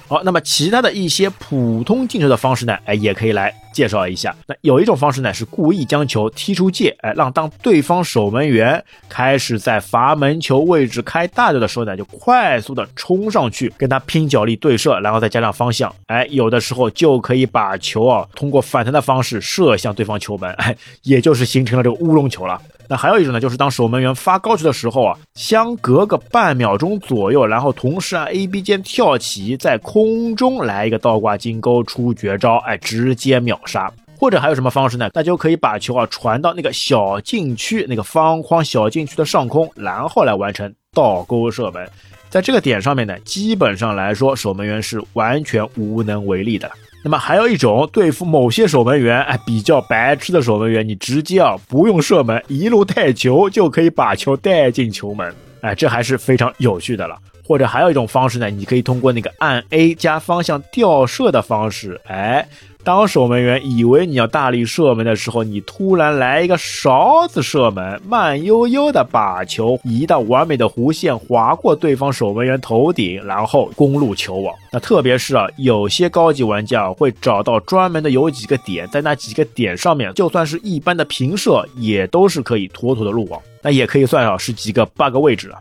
好，那么其他的一些普通进球的方式呢？哎，也可以来介绍一下。那有一种方式呢，是故意将球踢出界，哎，让当对方守门员开始在罚门球位置开大脚的时候呢，就快速的冲上去跟他拼脚力对射，然后再加上方向，哎，有的时候就可以把球啊通过反弹的方式射向对方球门，哎，也就是形成了这个乌龙球了。那还有一种呢，就是当守门员发高球的时候啊，相隔个半秒钟左右，然后同时按 A B 键跳起，在空中来一个倒挂金钩出绝招，哎，直接秒杀。或者还有什么方式呢？那就可以把球啊传到那个小禁区那个方框小禁区的上空，然后来完成倒钩射门。在这个点上面呢，基本上来说，守门员是完全无能为力的。那么还有一种对付某些守门员，哎，比较白痴的守门员，你直接啊不用射门，一路带球就可以把球带进球门，哎，这还是非常有趣的了。或者还有一种方式呢，你可以通过那个按 A 加方向吊射的方式，哎。当守门员以为你要大力射门的时候，你突然来一个勺子射门，慢悠悠的把球移到完美的弧线，划过对方守门员头顶，然后攻入球网。那特别是啊，有些高级玩家会找到专门的有几个点，在那几个点上面，就算是一般的平射，也都是可以妥妥的入网。那也可以算上是几个 bug 位置了。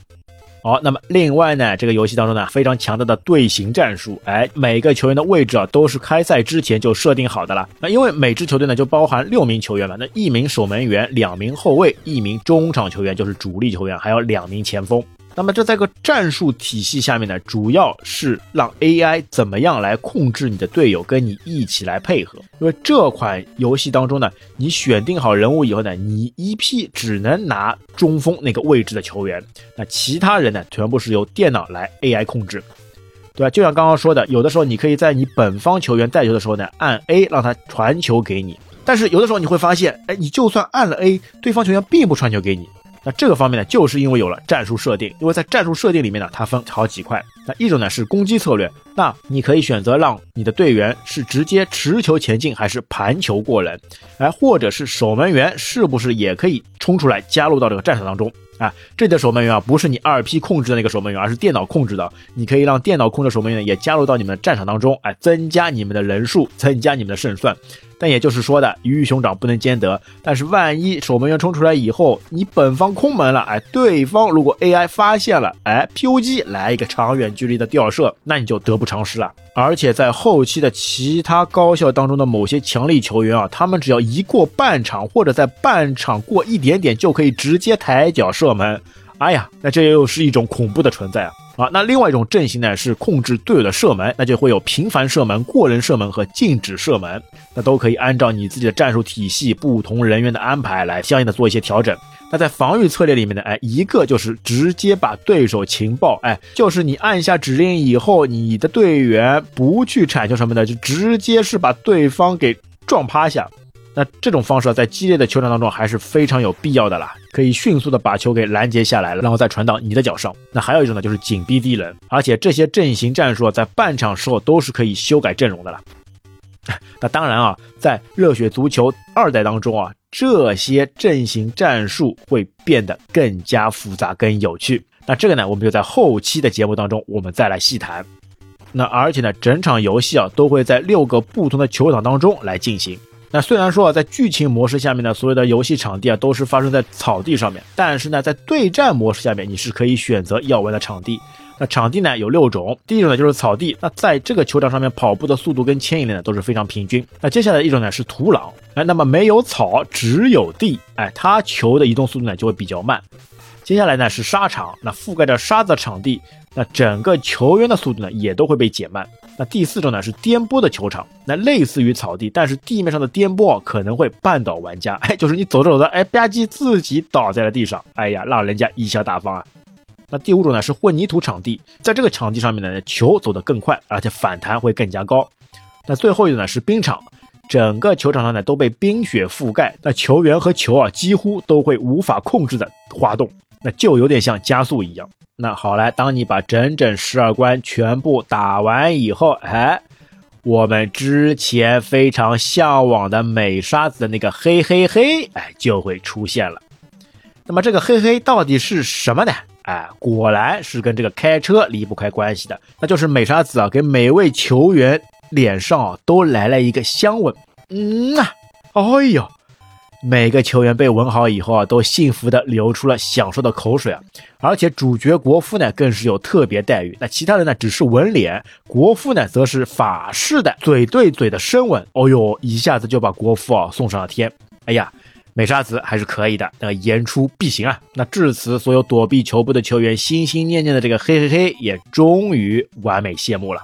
好，那么另外呢，这个游戏当中呢，非常强大的队形战术，哎，每个球员的位置啊，都是开赛之前就设定好的了。那因为每支球队呢，就包含六名球员了，那一名守门员，两名后卫，一名中场球员就是主力球员，还有两名前锋。那么这在个战术体系下面呢，主要是让 AI 怎么样来控制你的队友，跟你一起来配合。因为这款游戏当中呢，你选定好人物以后呢，你一批只能拿中锋那个位置的球员，那其他人呢，全部是由电脑来 AI 控制，对吧？就像刚刚说的，有的时候你可以在你本方球员带球的时候呢，按 A 让他传球给你，但是有的时候你会发现，哎，你就算按了 A，对方球员并不传球给你。那这个方面呢，就是因为有了战术设定，因为在战术设定里面呢，它分好几块。那一种呢是攻击策略，那你可以选择让你的队员是直接持球前进，还是盘球过人，哎，或者是守门员是不是也可以冲出来加入到这个战场当中啊？这的守门员啊，不是你二 P 控制的那个守门员，而是电脑控制的。你可以让电脑控制守门员也加入到你们的战场当中，哎，增加你们的人数，增加你们的胜算。但也就是说的，鱼与熊掌不能兼得。但是万一守门员冲出来以后，你本方空门了，哎，对方如果 AI 发现了，哎，POG 来一个长远距离的吊射，那你就得不不偿失了。而且在后期的其他高校当中的某些强力球员啊，他们只要一过半场，或者在半场过一点点，就可以直接抬脚射门。哎呀，那这又是一种恐怖的存在啊！啊，那另外一种阵型呢是控制队友的射门，那就会有频繁射门、过人射门和禁止射门，那都可以按照你自己的战术体系、不同人员的安排来相应的做一些调整。那在防御策略里面呢，哎，一个就是直接把对手情报，哎，就是你按下指令以后，你的队员不去铲球什么的，就直接是把对方给撞趴下。那这种方式啊，在激烈的球场当中还是非常有必要的啦，可以迅速的把球给拦截下来了，然后再传到你的脚上。那还有一种呢，就是紧逼敌人，而且这些阵型战术在半场时候都是可以修改阵容的啦。那当然啊，在热血足球二代当中啊，这些阵型战术会变得更加复杂、更有趣。那这个呢，我们就在后期的节目当中我们再来细谈。那而且呢，整场游戏啊都会在六个不同的球场当中来进行。那虽然说啊，在剧情模式下面呢，所有的游戏场地啊都是发生在草地上面，但是呢，在对战模式下面，你是可以选择要玩的场地。那场地呢有六种，第一种呢就是草地，那在这个球场上面跑步的速度跟牵引力呢都是非常平均。那接下来一种呢是土壤，哎，那么没有草，只有地，哎，它球的移动速度呢就会比较慢。接下来呢是沙场，那覆盖着沙子的场地，那整个球员的速度呢也都会被减慢。那第四种呢是颠簸的球场，那类似于草地，但是地面上的颠簸可能会绊倒玩家，哎，就是你走着走着，哎吧唧自己倒在了地上，哎呀，让人家贻笑大方啊。那第五种呢是混凝土场地，在这个场地上面呢，球走得更快，而且反弹会更加高。那最后一种呢是冰场，整个球场上呢都被冰雪覆盖，那球员和球啊几乎都会无法控制的滑动，那就有点像加速一样。那好来，当你把整整十二关全部打完以后，哎，我们之前非常向往的美沙子的那个嘿嘿嘿，哎，就会出现了。那么这个嘿嘿到底是什么呢？哎，果然是跟这个开车离不开关系的，那就是美沙子啊，给每位球员脸上啊都来了一个香吻。嗯啊，哎呦！每个球员被吻好以后啊，都幸福的流出了享受的口水啊！而且主角国夫呢，更是有特别待遇。那其他人呢，只是吻脸，国夫呢，则是法式的嘴对嘴的深吻。哦呦，一下子就把国夫啊送上了天！哎呀，美沙子还是可以的，那言出必行啊！那至此，所有躲避球部的球员心心念念的这个嘿嘿嘿，也终于完美谢幕了。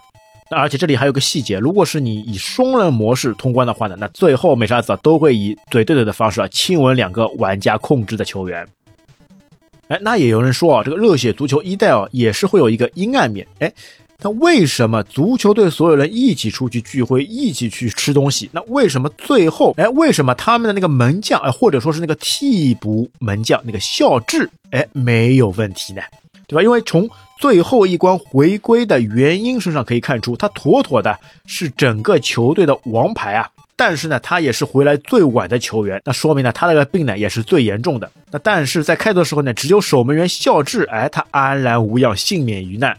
那而且这里还有个细节，如果是你以双人模式通关的话呢，那最后美沙子都会以嘴对嘴的方式啊亲吻两个玩家控制的球员。哎，那也有人说啊，这个热血足球一代啊也是会有一个阴暗面。哎，那为什么足球队所有人一起出去聚会，一起去吃东西？那为什么最后，哎，为什么他们的那个门将，哎，或者说是那个替补门将那个孝智，哎，没有问题呢？对吧？因为从最后一关回归的原因身上可以看出，他妥妥的是整个球队的王牌啊！但是呢，他也是回来最晚的球员，那说明呢，他那个病呢也是最严重的。那但是在开头的时候呢，只有守门员孝智，哎，他安然无恙，幸免于难。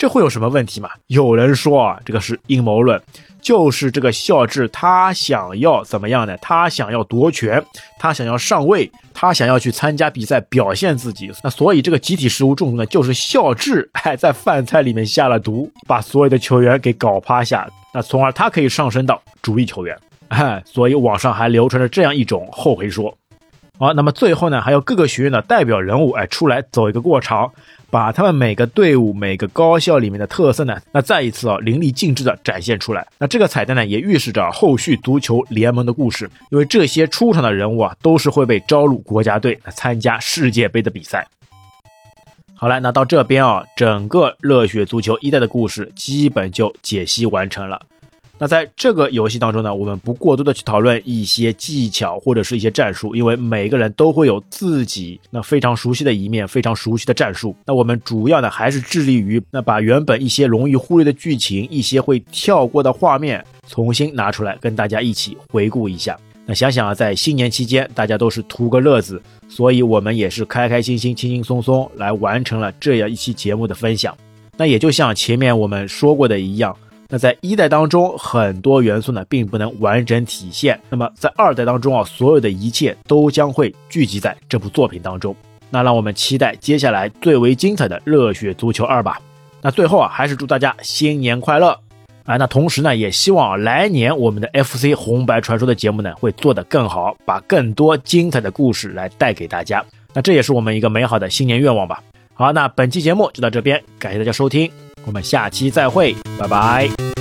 这会有什么问题吗？有人说啊，这个是阴谋论，就是这个孝智他想要怎么样呢？他想要夺权，他想要上位，他想要去参加比赛表现自己。那所以这个集体食物中毒呢，就是孝智哎在饭菜里面下了毒，把所有的球员给搞趴下，那从而他可以上升到主力球员。哎，所以网上还流传着这样一种后悔说。好，那么最后呢，还有各个学院的代表人物哎出来走一个过场。把他们每个队伍、每个高校里面的特色呢，那再一次啊淋漓尽致的展现出来。那这个彩蛋呢，也预示着后续足球联盟的故事，因为这些出场的人物啊，都是会被招入国家队参加世界杯的比赛。好了，那到这边啊，整个热血足球一代的故事基本就解析完成了。那在这个游戏当中呢，我们不过多的去讨论一些技巧或者是一些战术，因为每个人都会有自己那非常熟悉的一面，非常熟悉的战术。那我们主要呢还是致力于那把原本一些容易忽略的剧情，一些会跳过的画面重新拿出来跟大家一起回顾一下。那想想啊，在新年期间大家都是图个乐子，所以我们也是开开心心、轻轻松松来完成了这样一期节目的分享。那也就像前面我们说过的一样。那在一代当中，很多元素呢并不能完整体现。那么在二代当中啊，所有的一切都将会聚集在这部作品当中。那让我们期待接下来最为精彩的《热血足球二》吧。那最后啊，还是祝大家新年快乐啊！那同时呢，也希望来年我们的 FC 红白传说的节目呢会做得更好，把更多精彩的故事来带给大家。那这也是我们一个美好的新年愿望吧。好，那本期节目就到这边，感谢大家收听，我们下期再会，拜拜。